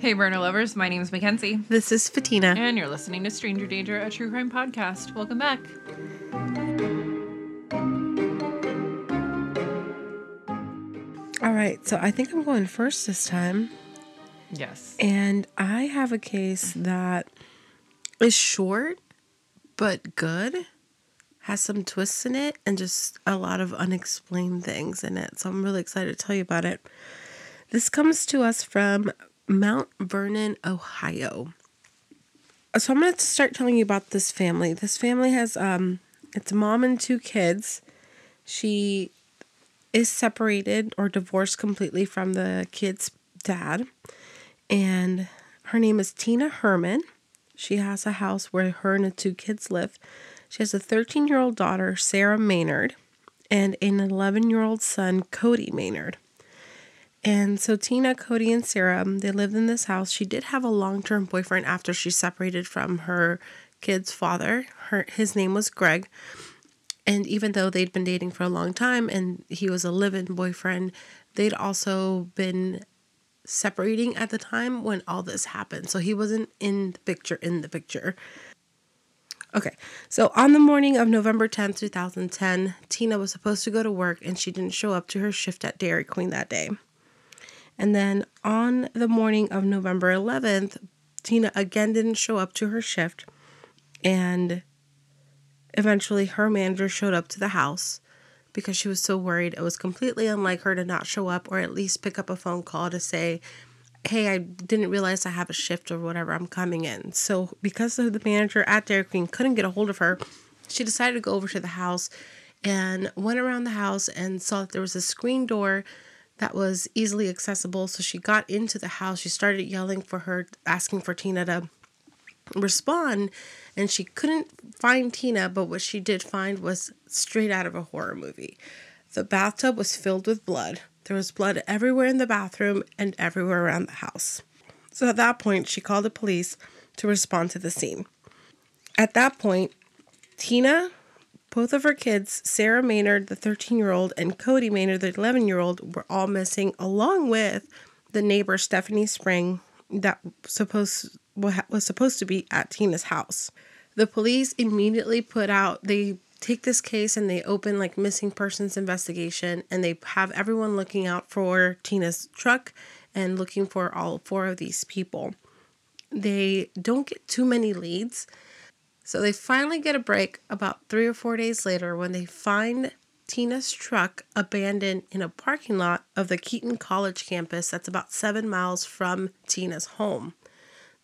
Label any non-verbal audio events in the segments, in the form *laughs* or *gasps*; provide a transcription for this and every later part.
Hey, burner lovers. My name is Mackenzie, This is Fatina. and you're listening to Stranger Danger, a true crime podcast. Welcome back. All right, so I think I'm going first this time. Yes. And I have a case that is short but good, has some twists in it, and just a lot of unexplained things in it. So I'm really excited to tell you about it. This comes to us from Mount Vernon, Ohio. So I'm going to start telling you about this family. This family has um it's a mom and two kids. She is separated or divorced completely from the kid's dad. And her name is Tina Herrman. She has a house where her and the two kids live. She has a 13 year old daughter, Sarah Maynard, and an 11 year old son, Cody Maynard. And so Tina, Cody, and Sarah, um, they lived in this house. She did have a long term boyfriend after she separated from her kid's father. Her his name was Greg. And even though they'd been dating for a long time and he was a live in boyfriend, they'd also been separating at the time when all this happened. So he wasn't in the picture, in the picture. Okay, so on the morning of November 10th, 2010, Tina was supposed to go to work and she didn't show up to her shift at Dairy Queen that day. And then on the morning of November 11th, Tina again didn't show up to her shift and eventually her manager showed up to the house because she was so worried. It was completely unlike her to not show up or at least pick up a phone call to say, Hey, I didn't realize I have a shift or whatever. I'm coming in. So, because the manager at Dairy Queen couldn't get a hold of her, she decided to go over to the house and went around the house and saw that there was a screen door that was easily accessible. So, she got into the house. She started yelling for her, asking for Tina to respond and she couldn't find Tina, but what she did find was straight out of a horror movie. The bathtub was filled with blood. There was blood everywhere in the bathroom and everywhere around the house. So at that point, she called the police to respond to the scene. At that point, Tina, both of her kids, Sarah Maynard, the 13 year old, and Cody Maynard, the 11 year old, were all missing, along with the neighbor, Stephanie Sprang, that supposed was supposed to be at Tina's house. The police immediately put out they take this case and they open like missing persons investigation and they have everyone looking out for Tina's truck and looking for all four of these people. They don't get too many leads. So they finally get a break about 3 or 4 days later when they find Tina's truck abandoned in a parking lot of the Kenyon College campus that's about 7 miles from Tina's home.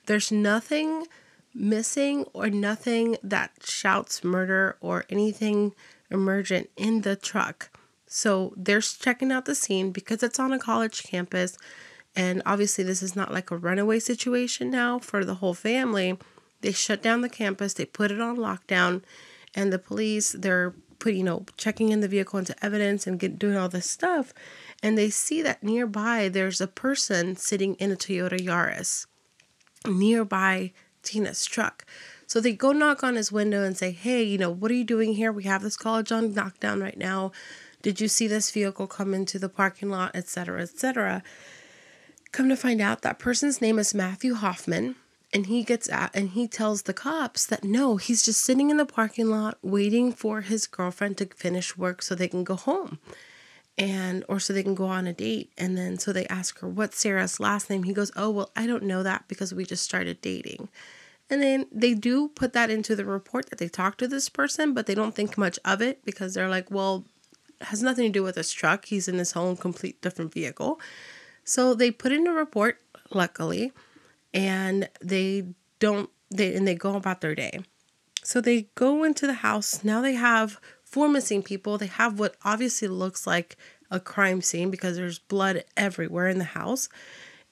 There's nothing missing or nothing that shouts murder or anything emergent in the truck. So they're checking out the scene because it's on a college campus. And obviously, this is not like a runaway situation now for the whole family. They shut down the campus, they put it on lockdown, and the police, they're put, you know, checking in the vehicle into evidence and get, doing all this stuff. And they see that nearby there's a person sitting in a Toyota Yaris nearby Tina's truck. So they go knock on his window and say, Hey, you know, what are you doing here? We have this college on lockdown right now. Did you see this vehicle come into the parking lot, etc., etc.? Come to find out, that person's name is Matthew Hoffman, and he gets out and he tells the cops that no, he's just sitting in the parking lot waiting for his girlfriend to finish work so they can go home and or so they can go on a date. And then so they ask her what's sarah's last name? He goes oh well i don't know that because we just started dating. And then they do put that into the report that they talked to this person but they don't think much of it because they're like well has nothing to do with this truck. He's in his own complete different vehicle. So they put in a report luckily and they don't they and they go about their day so they go into the house now they have four missing people. They have what obviously looks like a crime scene because there's blood everywhere in the house.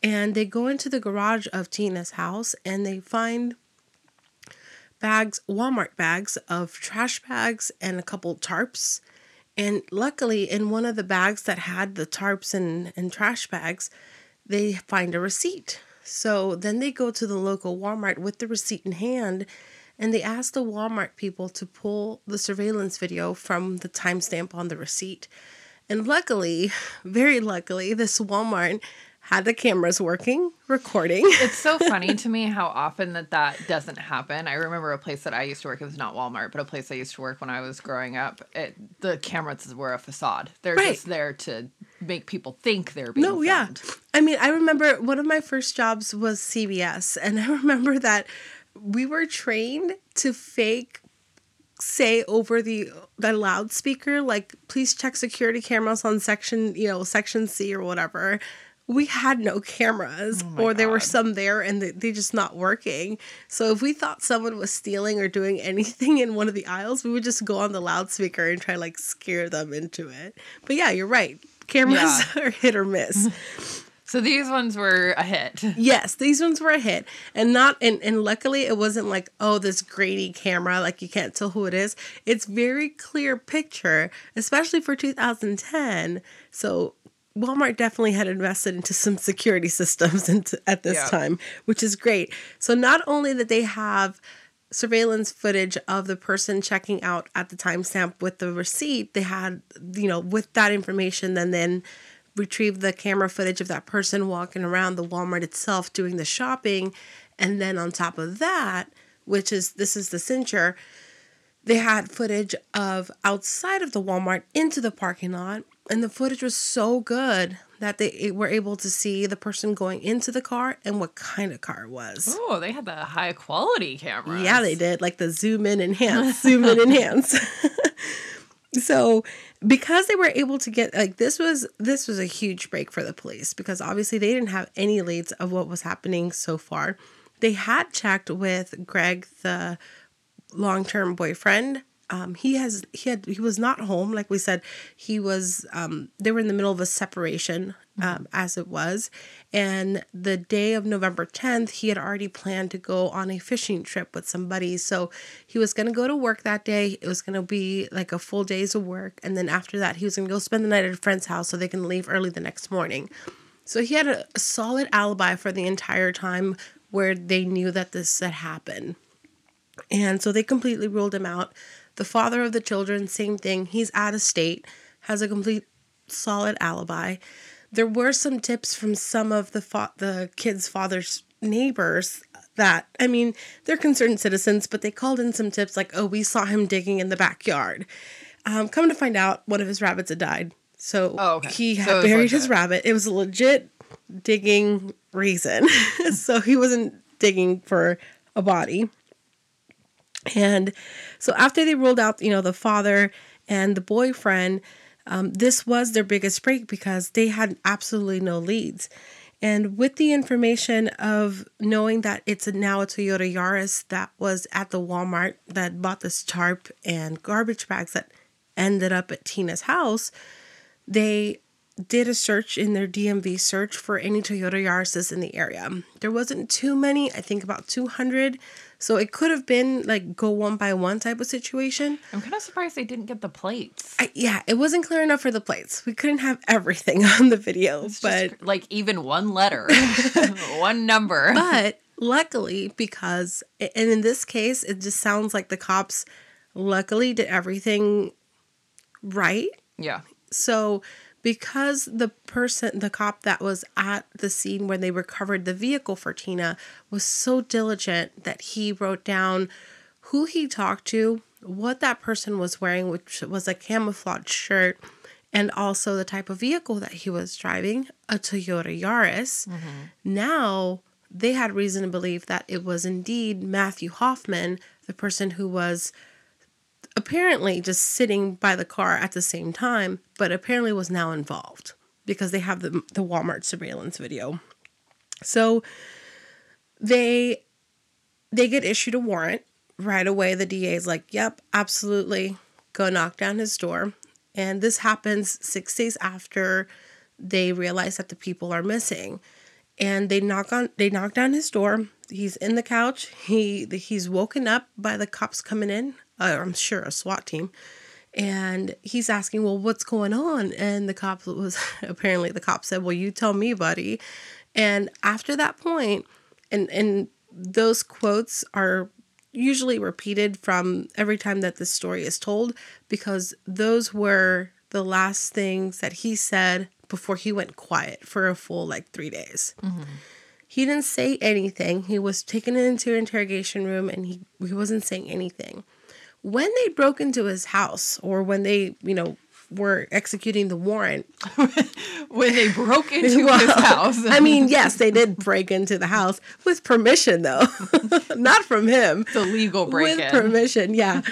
And they go into the garage of Tina's house and they find bags, Walmart bags of trash bags and a couple tarps. And luckily, in one of the bags that had the tarps and, and trash bags, they find a receipt. So then they go to the local Walmart with the receipt in hand and they ask the Walmart people to pull the surveillance video from the timestamp on the receipt. And luckily, *laughs* very luckily, this Walmart had the cameras working, recording. *laughs* It's so funny to me how often that that doesn't happen. I remember a place that I used to work. It was not Walmart, but a place I used to work when I was growing up. It, the cameras were a facade. They're Right. just there to make people think they're being No, yeah. I mean, I remember one of my first jobs was CVS, and *laughs* I remember that we were trained to fake say over the the loudspeaker like please check security cameras on section you know section c or whatever we had no cameras Oh or there were some there and they, they just not working. So if we thought someone was stealing or doing *laughs* anything in one of the aisles we would just go on the loudspeaker and try like scare them into it. But yeah you're right. Cameras *laughs* are hit or miss. *laughs* So these ones were a hit. Yes, these ones were a hit, and not and and luckily it wasn't like oh this grainy camera like you can't tell who it is. It's very clear picture, especially for 2010. So Walmart definitely had invested into some security systems *laughs* into, at this Yeah. time, which is great. So not only that they have surveillance footage of the person checking out at the timestamp with the receipt, they had you know with that information, then then retrieve the camera footage of that person walking around the Walmart itself doing the shopping. And then on top of that, which is this is the cincher, they had footage of outside of the Walmart into the parking lot. And the footage was so good that they were able to see the person going into the car and what kind of car it was. Oh, they had the high quality camera. Yeah, they did. Like the zoom in, enhance, zoom in, enhance. *laughs* *laughs* so because they were able to get like this was this was a huge break for the police because obviously they didn't have any leads of what was happening so far. They had checked with Greg, the long-term boyfriend. Um, he has he had he was not home like we said. He was um, they were in the middle of a separation um, as it was. And the day of november 10th he had already planned to go on a fishing trip with somebody. So he was going to go to work that day. It was going to be like a full days of work. And then after that he was going to go spend the night at a friend's house so they can leave early the next morning. So he had a, a solid alibi for the entire time where they knew that this had happened. And so they completely ruled him out. The father of the children, same thing. He's out of state, has a complete solid alibi. There were some tips from some of the fa- the kids' father's neighbors that I mean, they're concerned citizens, but they called in some tips like, "Oh, we saw him digging in the backyard." Um, come to find out, one of his rabbits had died, so Oh, okay. he had was buried his rabbit. It was a legit digging reason, *laughs* so he wasn't digging for a body. And so after they ruled out, you know, the father and the boyfriend, um, this was their biggest break because they had absolutely no leads. And with the information of knowing that it's now a Toyota Yaris that was at the Walmart that bought this tarp and garbage bags that ended up at Tina's house, they did a search in their DMV search for any Toyota Yaris's in the area. There wasn't too many, I think about 200. So it could have been like go one by one type of situation. I'm kind of surprised they didn't get the plates. I, yeah, it wasn't clear enough for the plates. We couldn't have everything *laughs* on the video, It's but just like even one letter, *laughs* *laughs* one number. but luckily because and in this case it just sounds like the cops luckily did everything right yeah. So, because the person, the cop that was at the scene when they recovered the vehicle for Tina was so diligent that he wrote down who he talked to, what that person was wearing, which was a camouflage shirt, and also the type of vehicle that he was driving, a Toyota Yaris. Mm-hmm. Now, they had reason to believe that it was indeed Matthew Hoffman, the person who was apparently just sitting by the car at the same time, but apparently was now involved because they have the the Walmart surveillance video. So they they get issued a warrant right away. The DA is like, "Yep, absolutely, go knock down his door." And this happens six days after they realize that the people are missing, and they knock on they knock down his door. He's in the couch. He he's woken up by the cops coming in. Uh, I'm sure a SWAT team, and he's asking, "Well, what's going on?" And the cop *laughs* was apparently the cop said, "Well, you tell me, buddy." And after that point, and and those quotes are usually repeated from every time that this story is told because those were the last things that he said before he went quiet for a full like three days. He didn't say anything. He was taken into interrogation room and he, he wasn't saying anything. When they broke into his house or when they, you know, were executing the warrant, *laughs* when they broke *laughs* into his house. I mean, yes, they did break into the house with permission, though, *laughs* not from him. the legal break with permission. Yeah,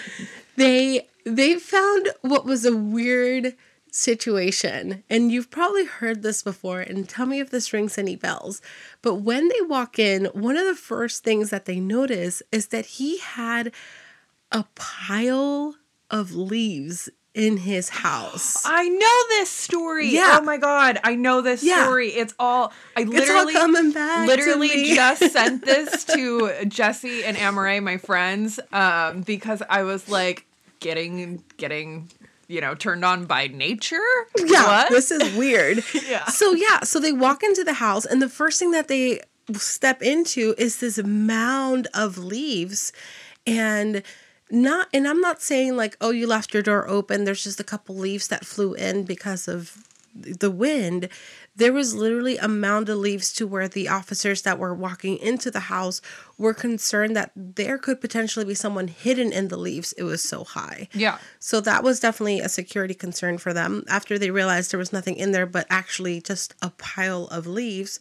they they found what was a weird situation, and you've probably heard this before. And tell me if this rings any bells. But when they walk in, one of the first things that they notice is that he had a pile of leaves in his house. *gasps* I know this story. Yeah. Oh my god, I know this Yeah. story. It's all I It's all literally coming back. literally just *laughs* sent this to Jesse and Amaray, my friends, um, because I was like getting getting you know turned on by nature. yeah, What? this is weird. *laughs* Yeah. So yeah, so they walk into the house, and the first thing that they step into is this mound of leaves, and not. And I'm not saying like, oh, you left your door open. There's just a couple leaves that flew in because of the wind. There was literally a mound of leaves to where the officers that were walking into the house were concerned that there could potentially be someone hidden in the leaves. It was so high. yeah. So that was definitely a security concern for them after they realized there was nothing in there but actually just a pile of leaves.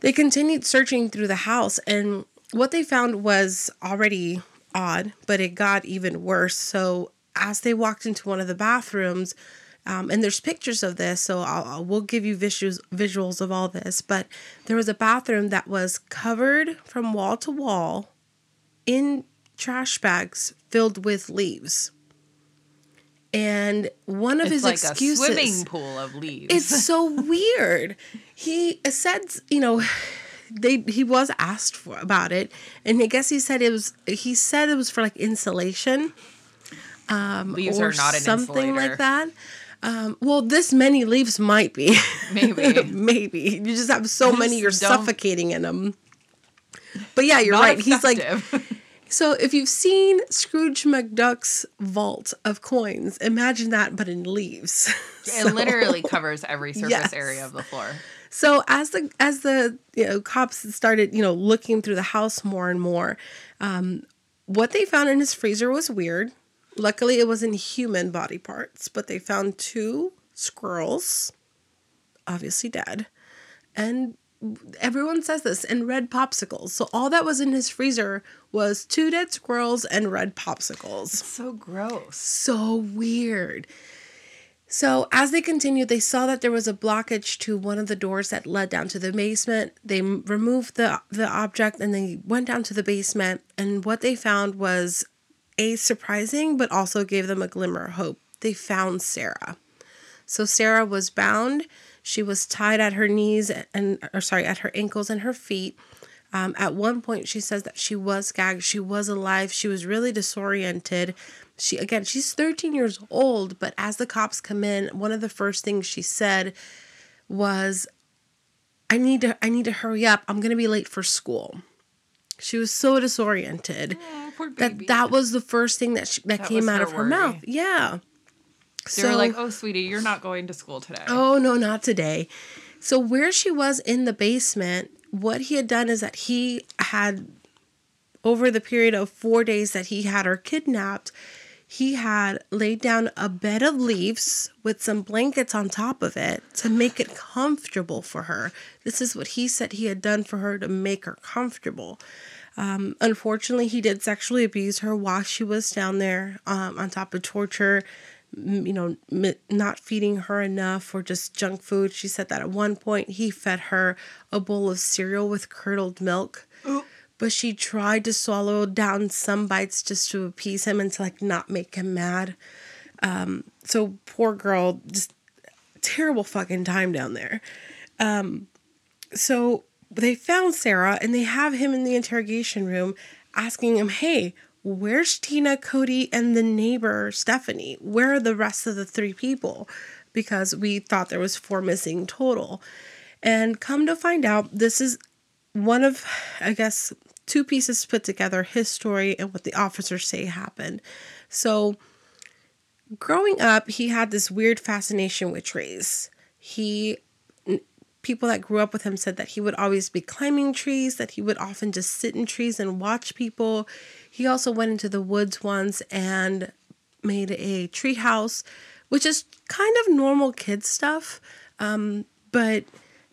They continued searching through the house and what they found was already odd, but it got even worse. So as they walked into one of the bathrooms, um, and there's pictures of this, so I'll, I'll- we'll give you visuals visuals of all this. But there was a bathroom that was covered from wall to wall in trash bags filled with leaves. And one of It's his like excuses a swimming pool of leaves. it's so *laughs* weird. He said, you know, they he was asked for about it, and I guess he said it was he said it was for like insulation leaves or are not an something insulator. like that. Um, well, this many leaves might be. Maybe. *laughs* Maybe you just have so many, you're don't- suffocating in them. But yeah, you're Not right. He's like, *laughs* so if you've seen Scrooge McDuck's vault of coins, imagine that, but in leaves. *laughs* it So- literally covers every surface Yes. area of the floor. So as the as the you know cops started you know looking through the house more and more, um, what they found in his freezer was weird. Luckily, it wasn't human body parts, but they found two squirrels, obviously dead, and everyone says this and red popsicles. So all that was in his freezer was two dead squirrels and red popsicles So gross. so weird. So as they continued, they saw that there was a blockage to one of the doors that led down to the basement. They removed the the object and they went down to the basement. And what they found was a surprising, but also gave them a glimmer of hope. They found Sarah. So Sarah was bound. She was tied at her knees and, or sorry, at her ankles and her feet. Um, at one point, she says that she was gagged. She was alive. She was really disoriented. She again, she's 13 years old, but as the cops come in, one of the first things she said was, "I need to, I need to hurry up. I'm gonna be late for school." She was so disoriented Oh, poor that that was the first thing that she, that, That came out of her worry. mouth. Yeah. they were like, "Oh, sweetie, you're not going to school today." Oh, no, not today. So, where she was in the basement, what he had done is that he had, over the period of four days that he had her kidnapped, he had laid down a bed of leaves with some blankets on top of it to make it comfortable for her. This is what he said he had done for her to make her comfortable. Um, unfortunately, he did sexually abuse her while she was down there um, on top of torture, you know, m- not feeding her enough or just junk food. She said that at one point he fed her a bowl of cereal with curdled milk. But she tried to swallow down some bites just to appease him and to like not make him mad. Um, so poor girl, just terrible fucking time down there. Um, so they found Sarah and they have him in the interrogation room asking him, Hey, where's Tina, Cody, and the neighbor Stephanie? Where are the rest of the three people? Because we thought there was four missing total. And come to find out, this is one of, I guess, two pieces put together his story and what the officers say happened. So, growing up, he had this weird fascination with trees. He people that grew up with him said that he would always be climbing trees, that he would often just sit in trees and watch people. He also went into the woods once and made a tree house, which is kind of normal kid stuff. Um, but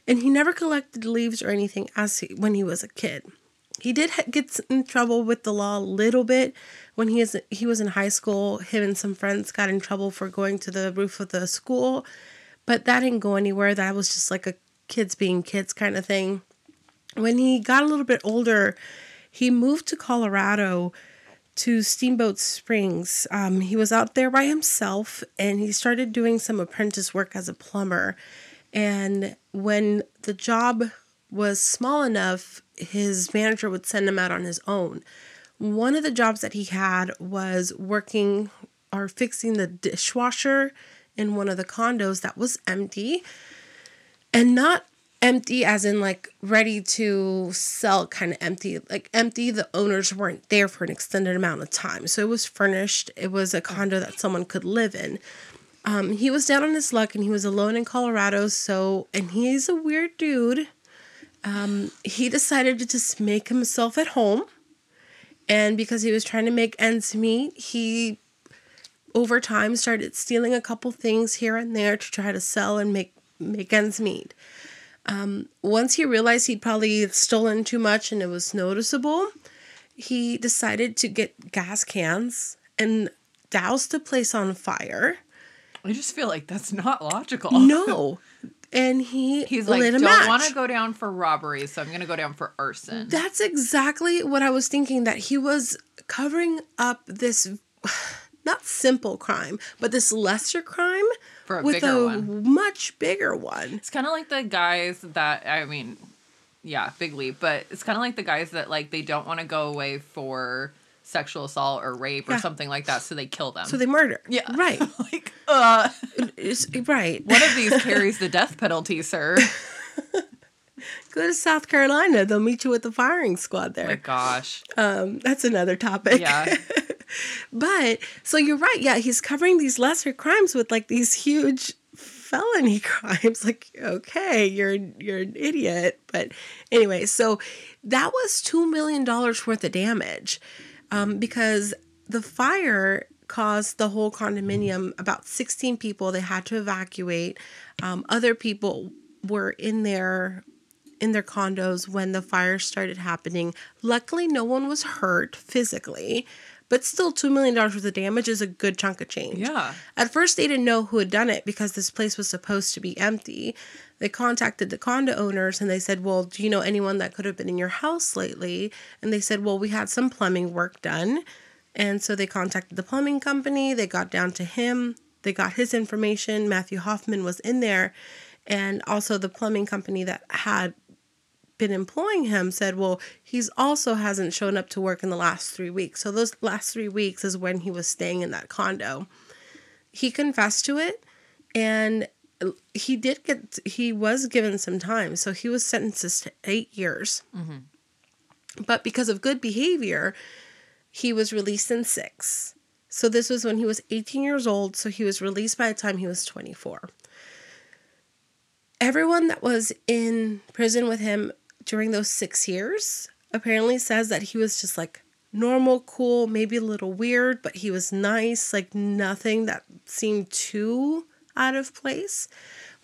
and he never collected leaves or anything as he, when he was a kid. He did get in trouble with the law a little bit when he is he was in high school. Him and some friends got in trouble for going to the roof of the school, but that didn't go anywhere. That was just like a kids being kids kind of thing. When he got a little bit older, he moved to Colorado to Steamboat Springs. Um, he was out there by himself and he started doing some apprentice work as a plumber. And when the job was small enough, his manager would send him out on his own. One of the jobs that he had was working or fixing the dishwasher in one of the condos that was empty. And not empty as in like ready to sell kind of empty. Like empty the owners weren't there for an extended amount of time. So it was furnished. It was a condo that someone could live in. Um, he was down on his luck and he was alone in colorado so and he's a weird dude um, he decided to just make himself at home and because he was trying to make ends meet he over time started stealing a couple things here and there to try to sell and make make ends meet. Um, once he realized he'd probably stolen too much and it was noticeable, he decided to get gas cans and douse the place on fire. I just feel like that's not logical. No. *laughs* And he he's like, don't want to go down for robbery, so I'm going to go down for arson. That's exactly what I was thinking. That he was covering up this *sighs* not simple crime, but this lesser crime for a with a one. much bigger one. It's kind of like the guys that I mean, yeah, big leap, but it's kind of like the guys that like they don't want to go away for sexual assault or rape yeah. or something like that, so they kill them. So they murder. Yeah, *laughs* right. like, uh, it's, right. One of these carries the death penalty, sir. *laughs* Go to South Carolina. They'll meet you with the firing squad there. Oh my gosh. Um, that's another topic. Yeah. *laughs* but so you're right. Yeah, he's covering these lesser crimes with like these huge felony crimes. Like, okay, you're you're an idiot. But anyway, so that was two million dollars worth of damage, um, because the fire caused the whole condominium about 16 people they had to evacuate. Um, other people were in their in their condos when the fire started happening. Luckily no one was hurt physically but still, $2 million worth of damage is a good chunk of change. Yeah. At first, they didn't know who had done it because this place was supposed to be empty. They contacted the condo owners and they said, Well, do you know anyone that could have been in your house lately? And they said, Well, we had some plumbing work done. And so they contacted the plumbing company. They got down to him. They got his information. Matthew Hoffman was in there. And also the plumbing company that had been employing him said, well, he's also hasn't shown up to work in the last three weeks. So those last three weeks is when he was staying in that condo. He confessed to it and he did get, he was given some time. So he was sentenced to eight years. Mm-hmm. But because of good behavior, he was released in six. So this was when he was 18 years old. So he was released by the time he was 24 everyone that was in prison with him during those six years apparently says that he was just like normal, cool, maybe a little weird, but he was nice, like nothing that seemed too out of place.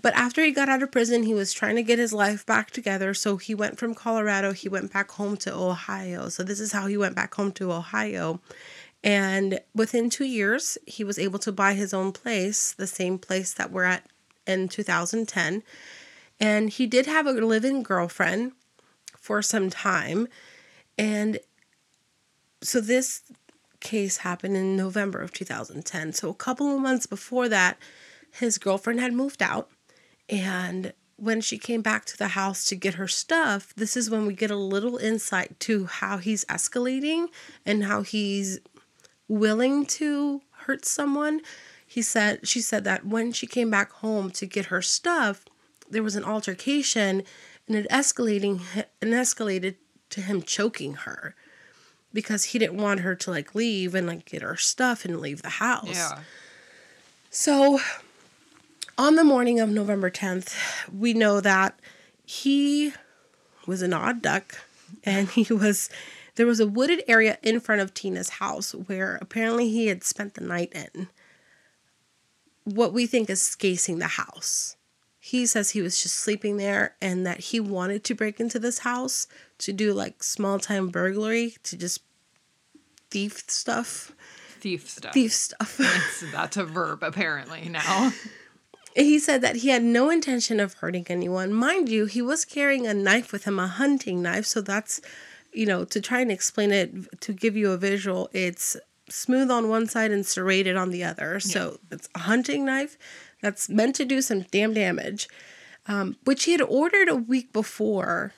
But after he got out of prison, he was trying to get his life back together. So he went from Colorado, he went back home to Ohio. So this is how he went back home to Ohio. And within two years, he was able to buy his own place, the same place that we're at in 2010. And he did have a living girlfriend for some time. And so this case happened in November of 2010. So a couple of months before that, his girlfriend had moved out. And when she came back to the house to get her stuff, this is when we get a little insight to how he's escalating and how he's willing to hurt someone. He said she said that when she came back home to get her stuff, there was an altercation and it escalating and escalated to him choking her because he didn't want her to like leave and like get her stuff and leave the house. Yeah. So On the morning of November 10th, we know that he was an odd duck and he was there was a wooded area in front of Tina's house where apparently he had spent the night in. What we think is scasing the house. He says he was just sleeping there and that he wanted to break into this house to do like small time burglary to just thief stuff. Thief stuff. Thief stuff. *laughs* It's- that's a verb apparently now. *laughs* He said that he had no intention of hurting anyone. Mind you, he was carrying a knife with him, a hunting knife. So that's, you know, to try and explain it, to give you a visual, it's smooth on one side and serrated on the other. So it's a hunting knife that's meant to do some damn damage, um, which he had ordered a week before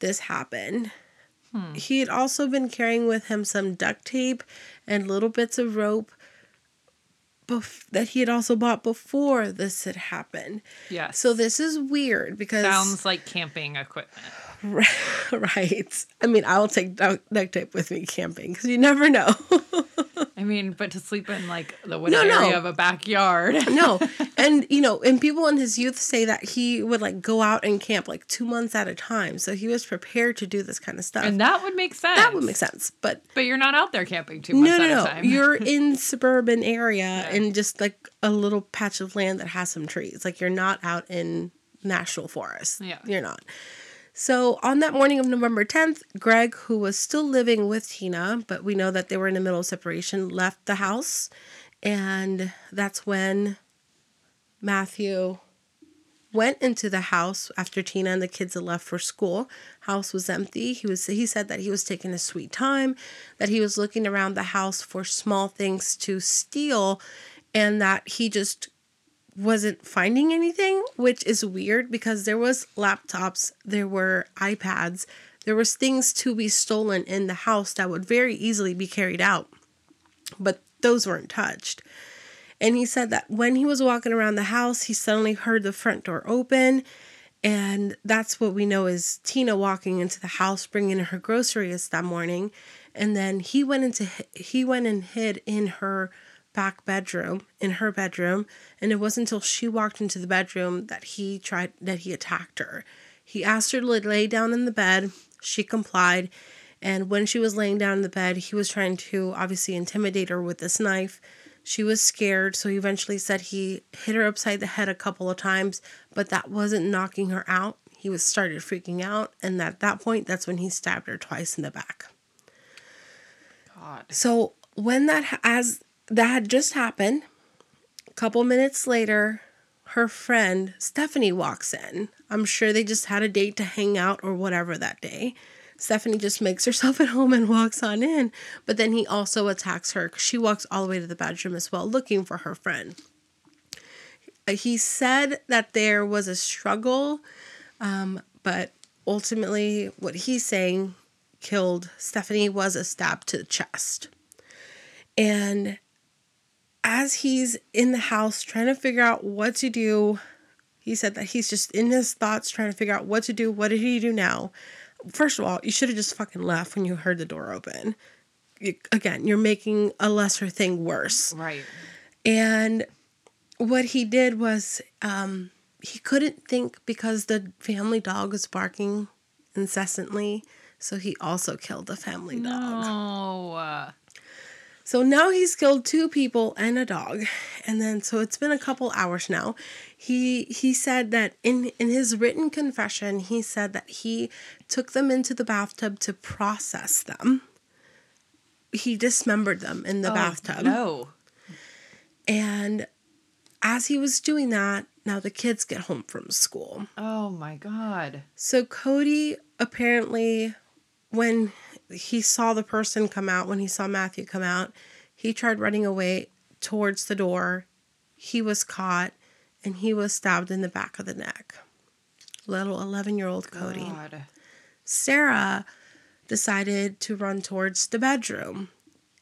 this happened. He had also been carrying with him some duct tape and little bits of rope bef- that he had also bought before this had happened. Yes. So this is weird because sounds like camping equipment. *laughs* right. I mean, I'll take duct tape with me camping because you never know. *laughs* I mean, but to sleep in like the wooded No, no. area of a backyard. *laughs* no, and you know, and people in his youth say that he would like go out and camp like two months at a time, so he was prepared to do this kind of stuff. And that would make sense. that would make sense, but But you're not out there camping two months no, at no, a no. time. You're in suburban area and just like a little patch of land that has some trees. Like you're not out in national forest. Yeah. You're not. So on that morning of November 10th, Greg, who was still living with Tina, but we know that they were in the middle of separation, left the house. And that's when Matthew went into the house after Tina and the kids had left for school. House was empty. He was he said that he was taking a sweet time, that he was looking around the house for small things to steal and that he just wasn't finding anything, which is weird because there was laptops, there were iPads, there was things to be stolen in the house that would very easily be carried out. But those weren't touched. And he said that when he was walking around the house, he suddenly heard the front door open. And that's what we know is Tina walking into the house, bringing her groceries that morning. And then he went into he went and hid in her back bedroom, in her bedroom. And it wasn't until she walked into the bedroom that he tried that he attacked her. He asked her to lay down in the bed. She complied. And when she was laying down in the bed, he was trying to obviously intimidate her with this knife. She was scared, so he eventually said he hit her upside the head a couple of times, but that wasn't knocking her out. He was started freaking out, and at that point, that's when he stabbed her twice in the back. God. So when that ha- as that had just happened, a couple minutes later, her friend Stephanie walks in. I'm sure they just had a date to hang out or whatever that day. Stephanie just makes herself *laughs* at home and walks on in, but then he also attacks her 'cause she walks all the way to the bedroom as well, looking for her friend. He said that there was a struggle, um, but ultimately, what he's saying killed Stephanie was a stab to the chest. And as he's in the house trying to figure out what to do, he said that he's just in his thoughts trying to figure out what to do. What did he do now? First of all, you should have just fucking left when you heard the door open. You, again, you're making a lesser thing worse. Right. And what he did was um, he couldn't think because the family dog was barking incessantly. So he also killed the family dog. No. So now he's killed two people and a dog. And then so it's been a couple hours now. He he said that in in his written confession, he said that he took them into the bathtub to process them. He dismembered them in the oh, bathtub. No. And as he was doing that, now the kids get home from school. Oh my God. So Cody apparently, when he saw the person come out, when he saw Matthew come out, he tried running away towards the door. He was caught and he was stabbed in the back of the neck. Little 11 year old Cody. God. Sarah decided to run towards the bedroom.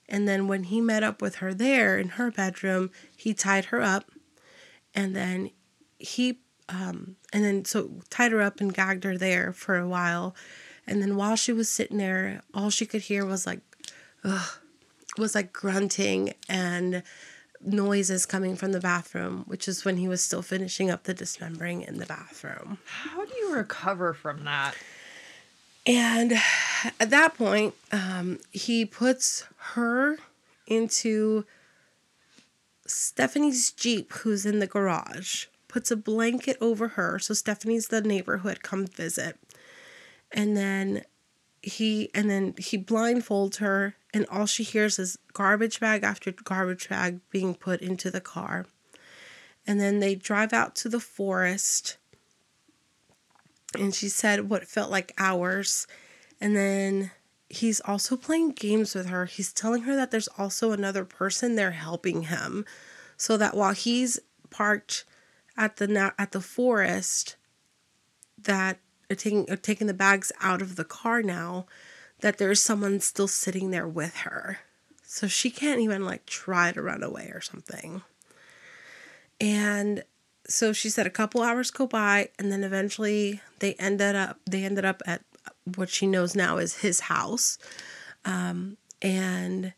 And then when he met up with her there in her bedroom, he tied her up. And then he, um, and then so tied her up and gagged her there for a while. And then while she was sitting there, all she could hear was like, ugh, was like grunting and noises coming from the bathroom, which is when he was still finishing up the dismembering in the bathroom. How do you recover from that? And at that point, um, he puts her into Stephanie's Jeep, who's in the garage, puts a blanket over her. So Stephanie's the neighbor who had come visit. And then he and then he blindfolds her and all she hears is garbage bag after garbage bag being put into the car. And then they drive out to the forest and she said what felt like hours. And then he's also playing games with her. He's telling her that there's also another person there helping him, so that while he's parked at the at the forest, that are taking are taking the bags out of the car now, that there's someone still sitting there with her, so she can't even like try to run away or something. And so she said a couple hours go by and then eventually they ended up they ended up at what she knows now is his house. Um, and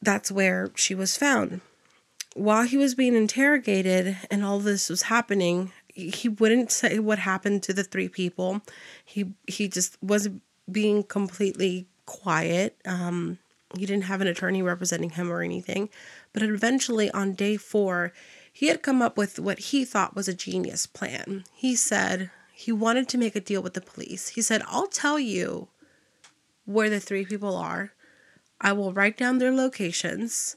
that's where she was found. While he was being interrogated and all this was happening he wouldn't say what happened to the three people he he just was being completely quiet um, he didn't have an attorney representing him or anything but eventually on day four he had come up with what he thought was a genius plan. He said he wanted to make a deal with the police. He said, I'll tell you where the three people are, I will write down their locations.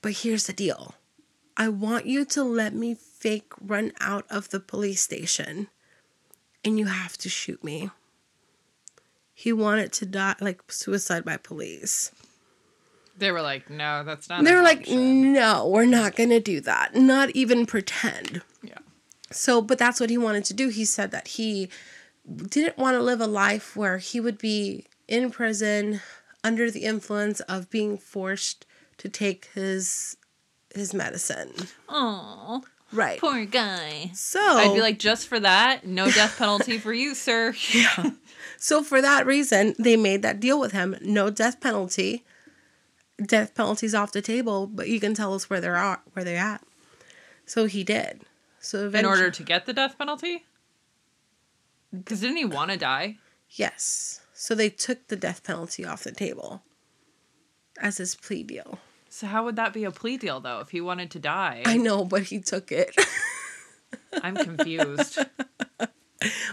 But here's the deal I want you to let me fake run out of the police station, and you have to shoot me. He wanted to die like suicide by police. They were like, no, that's not. They were like, no, we're not going to do that. Not even pretend. Yeah. So, but that's what he wanted to do. He said that he didn't want to live a life where he would be in prison under the influence of being forced to take his his medicine. Oh. Right. Poor guy. So I'd be like, just for that, no death penalty for you, sir. *laughs* *laughs* yeah. So for that reason, they made that deal with him. No death penalty death penalties off the table, but you can tell us where they're at, where they're at. So he did. So in order to get the death penalty, because didn't he want to die? Yes. So they took the death penalty off the table as his plea deal. So how would that be a plea deal though? If he wanted to die, I know, but he took it. *laughs* I'm confused.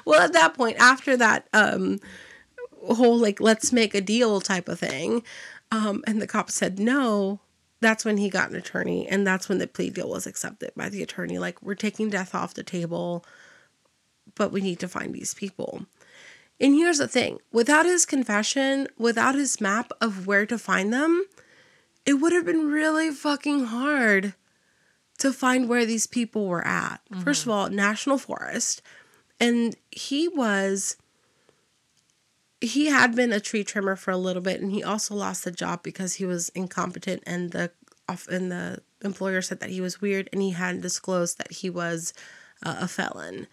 well, at that point, after that um, whole like let's make a deal type of thing, um, and the cop said no. That's when he got an attorney, and that's when the plea deal was accepted by the attorney. Like, we're taking death off the table, but we need to find these people. And here's the thing without his confession, without his map of where to find them, it would have been really fucking hard to find where these people were at. Mm-hmm. First of all, National Forest. And he was he had been a tree trimmer for a little bit and he also lost the job because he was incompetent and the off and the employer said that he was weird and he hadn't disclosed that he was uh, a felon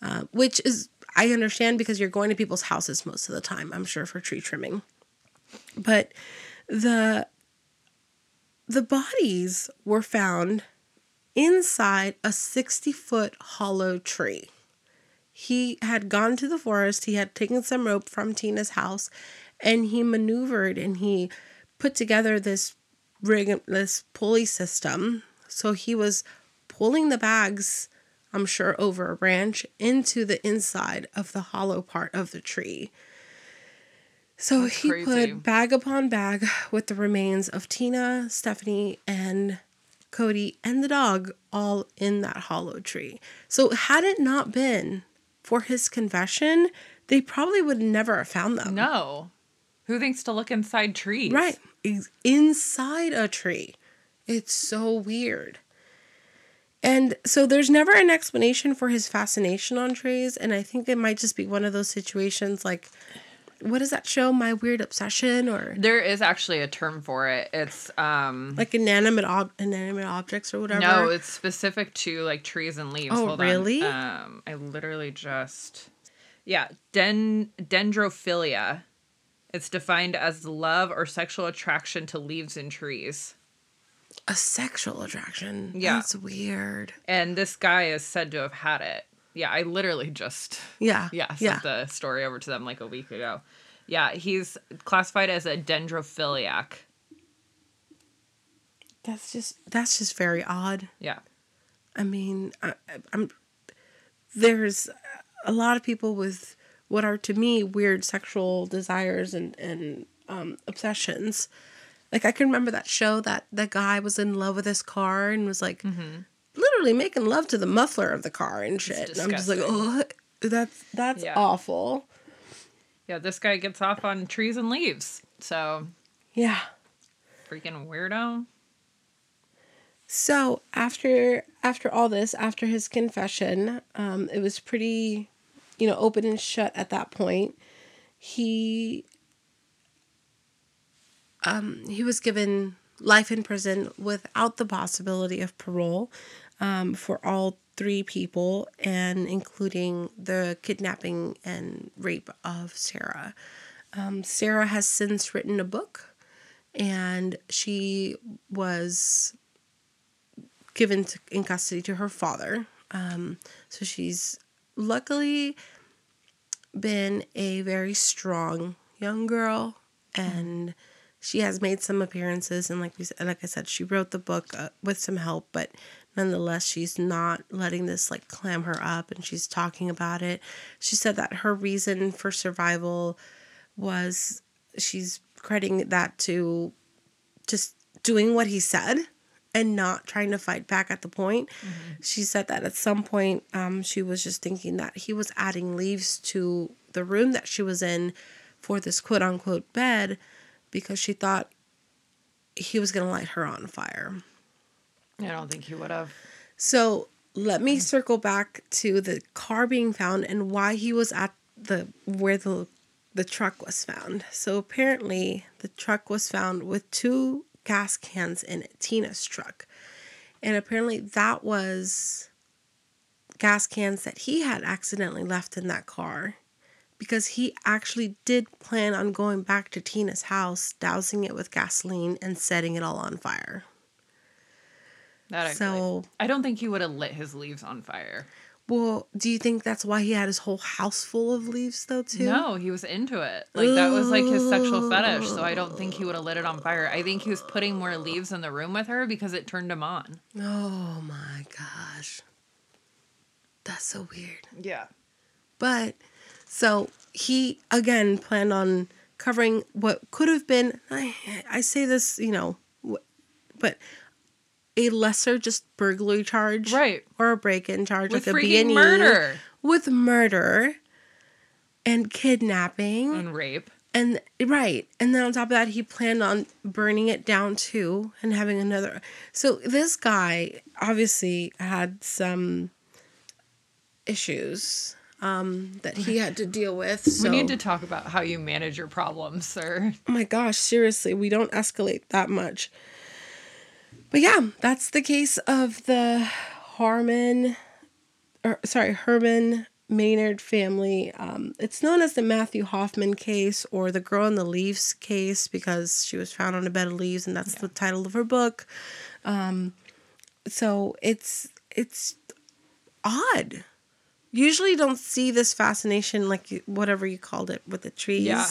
uh, which is i understand because you're going to people's houses most of the time i'm sure for tree trimming but the the bodies were found inside a 60 foot hollow tree he had gone to the forest, he had taken some rope from Tina's house, and he maneuvered and he put together this rig, this pulley system. So he was pulling the bags, I'm sure, over a branch into the inside of the hollow part of the tree. So That's he crazy. put bag upon bag with the remains of Tina, Stephanie, and Cody and the dog all in that hollow tree. So had it not been for his confession, they probably would never have found them. No. Who thinks to look inside trees? Right. Inside a tree. It's so weird. And so there's never an explanation for his fascination on trees. And I think it might just be one of those situations like, what does that show? My weird obsession, or there is actually a term for it. It's um like inanimate ob- inanimate objects or whatever. No, it's specific to like trees and leaves. Oh, Hold really? On. Um, I literally just yeah, den dendrophilia. It's defined as love or sexual attraction to leaves and trees. A sexual attraction. Yeah. That's weird. And this guy is said to have had it. Yeah, I literally just Yeah. *laughs* yeah sent Yeah. the story over to them like a week ago. Yeah, he's classified as a dendrophiliac. That's just that's just very odd. Yeah. I mean, I, I'm there's a lot of people with what are to me weird sexual desires and and um, obsessions. Like I can remember that show that the guy was in love with his car and was like literally making love to the muffler of the car and shit. And I'm just like, oh, that's that's Yeah. awful. Yeah, this guy gets off on trees and leaves. So Yeah. freaking weirdo. So after after all this, after his confession, um, it was pretty, you know, open and shut at that point. He um, he was given life in prison without the possibility of parole um, for all three people, and including the kidnapping and rape of Sarah. Um, Sarah has since written a book, and she was given to, in custody to her father. Um, so she's luckily been a very strong young girl, and she has made some appearances. And like we like I said, she wrote the book uh, with some help, but nonetheless, she's not letting this like clam her up, and she's talking about it. She said that her reason for survival was she's crediting that to just doing what he said and not trying to fight back at the point. She said that at some point um, she was just thinking that he was adding leaves to the room that she was in for this quote unquote bed because she thought he was going to light her on fire. I don't think he would have. So let me circle back to the car being found and why he was at the where the the truck was found. So apparently the truck was found with two gas cans in it, Tina's truck. And apparently that was gas cans that he had accidentally left in that car because he actually did plan on going back to Tina's house, dousing it with gasoline and setting it all on fire. That I So- I don't think he would have lit his leaves on fire. Well, do you think that's why he had his whole house full of leaves though too? No, he was into it. Like that was like his sexual fetish. So I don't think he would have lit it on fire. I think he was putting more leaves in the room with her because it turned him on. Oh my gosh. That's so weird. Yeah. But so he again planned on covering what could have been I, I say this, you know, but a lesser just burglary charge Right. or a break-in charge With like a B&E murder with murder and kidnapping and rape. And right. And then on top of that, he planned on burning it down too and having another. So this guy obviously had some issues um, that he had to deal with. So, We need to talk about how you manage your problems, sir. oh my gosh, seriously, we don't escalate that much. But yeah, that's the case of the Harmon, or sorry, Herrman Maynard family. Um, it's known as the Matthew Hoffman case or the Girl in the Leaves case because she was found on a bed of leaves, and that's the title of her book. Um, so it's it's odd. Usually, don't see this fascination like you, whatever you called it with the trees. Yeah.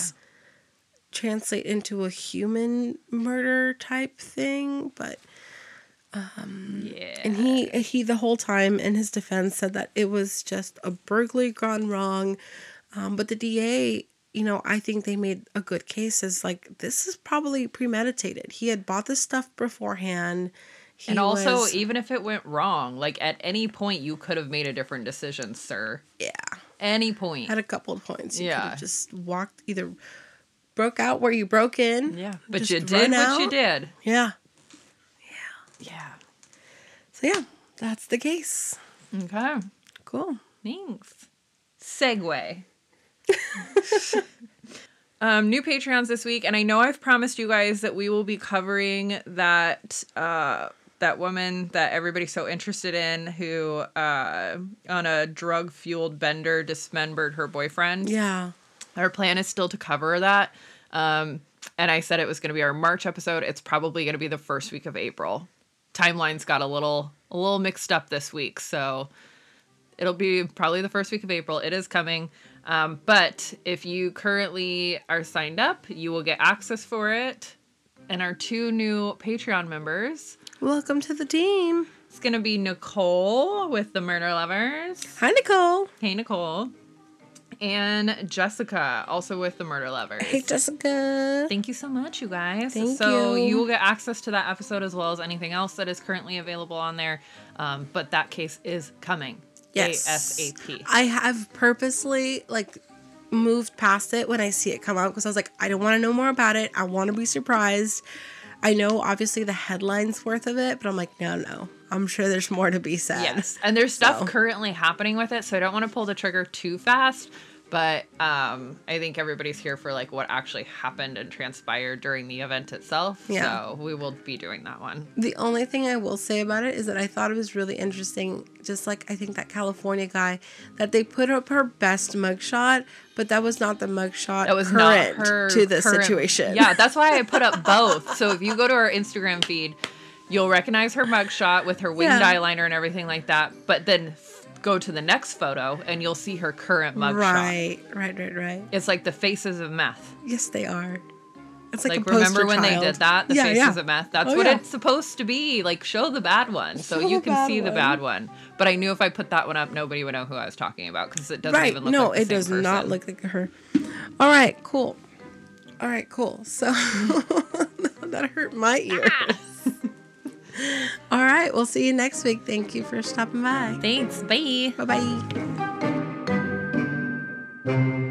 Translate into a human murder type thing, but Mm. Yeah. and he he the whole time in his defense said that it was just a burglary gone wrong um, but the da you know i think they made a good case as like this is probably premeditated he had bought this stuff beforehand he and also, was- even if it went wrong, like at any point you could have made a different decision, sir. yeah Any point. At a couple of points you could Yeah. have just walked either broke out where you broke in yeah. But you did what you out. did. yeah Yeah. So yeah that's the case Okay. cool Thanks. Segue. *laughs* um, new Patreons this week, and I know I've promised you guys that we will be covering that uh that woman that everybody's so interested in who uh on a drug fueled bender dismembered her boyfriend. yeah Our plan is still to cover that. Um and I said it was going to be our March episode. It's probably going to be the first week of April. Timelines got a little a little mixed up this week, so it'll be probably the first week of April. It is coming. Um, but if you currently are signed up, you will get access for it. And our two new Patreon members. Welcome to the team. It's going to be Nicole with the Murder Lovers. Hi, Nicole. Hey, Nicole. And Jessica, also with the Murder Lovers. Hey, Jessica. Thank you so much, you guys. Thank so you. you will get access to that episode as well as anything else that is currently available on there. Um, but that case is coming. Yes. ASAP. I have purposely like moved past it when I see it come out because I was like, I don't want to know more about it. I want to be surprised. I know obviously the headline's worth of it, but I'm like, no, no. I'm sure there's more to be said. Yes, and there's stuff So. currently happening with it, so I don't want to pull the trigger too fast. But um, I think everybody's here for like what actually happened and transpired during the event itself. Yeah. So we will be doing that one. The only thing I will say about it is that I thought it was really interesting, just like I think that California guy, that they put up her best mugshot, but that was not the mugshot That was current not her to the current- situation. Yeah, that's why I put up *laughs* both. So if you go to our Instagram feed, you'll recognize her mugshot with her winged Yeah. eyeliner and everything like that. But then go to the next photo and you'll see her current mugshot. Right, right, right, right. It's like the faces of meth. Yes, they are. It's like, Like, remember when they did that? The Yeah, faces yeah. of meth. That's Oh, what yeah. it's supposed to be. Like show the bad one, so Show you can see the bad one. But I knew if I put that one up, nobody would know who I was talking about because it doesn't right. even look no, like it does not look like her. All right, cool. All right, cool. So *laughs* that hurt my ears. Ah. *laughs* All right. We'll see you next week. Thank you for stopping by. Thanks. Bye. Bye bye.